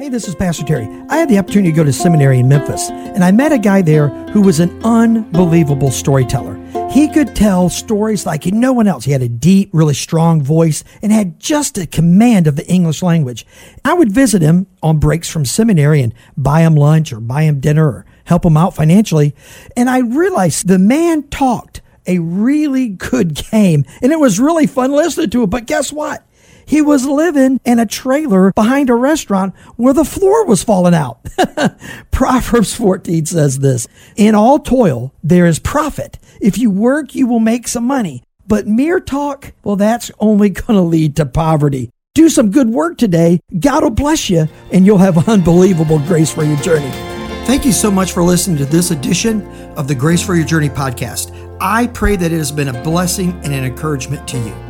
Hey, this is Pastor Terry. I had the opportunity to go to seminary in Memphis, and I met a guy there who was an unbelievable storyteller. He could tell stories like no one else. He had a deep, really strong voice and had just a command of the English language. I would visit him on breaks from seminary and buy him lunch or buy him dinner or help him out financially. And I realized the man talked a really good game, and it was really fun listening to him. But guess what? He was living in a trailer behind a restaurant where the floor was falling out. Proverbs 14 says this In all toil, there is profit. If you work, you will make some money. But mere talk, well, that's only going to lead to poverty. Do some good work today. God will bless you, and you'll have unbelievable grace for your journey. Thank you so much for listening to this edition of the Grace for Your Journey podcast. I pray that it has been a blessing and an encouragement to you.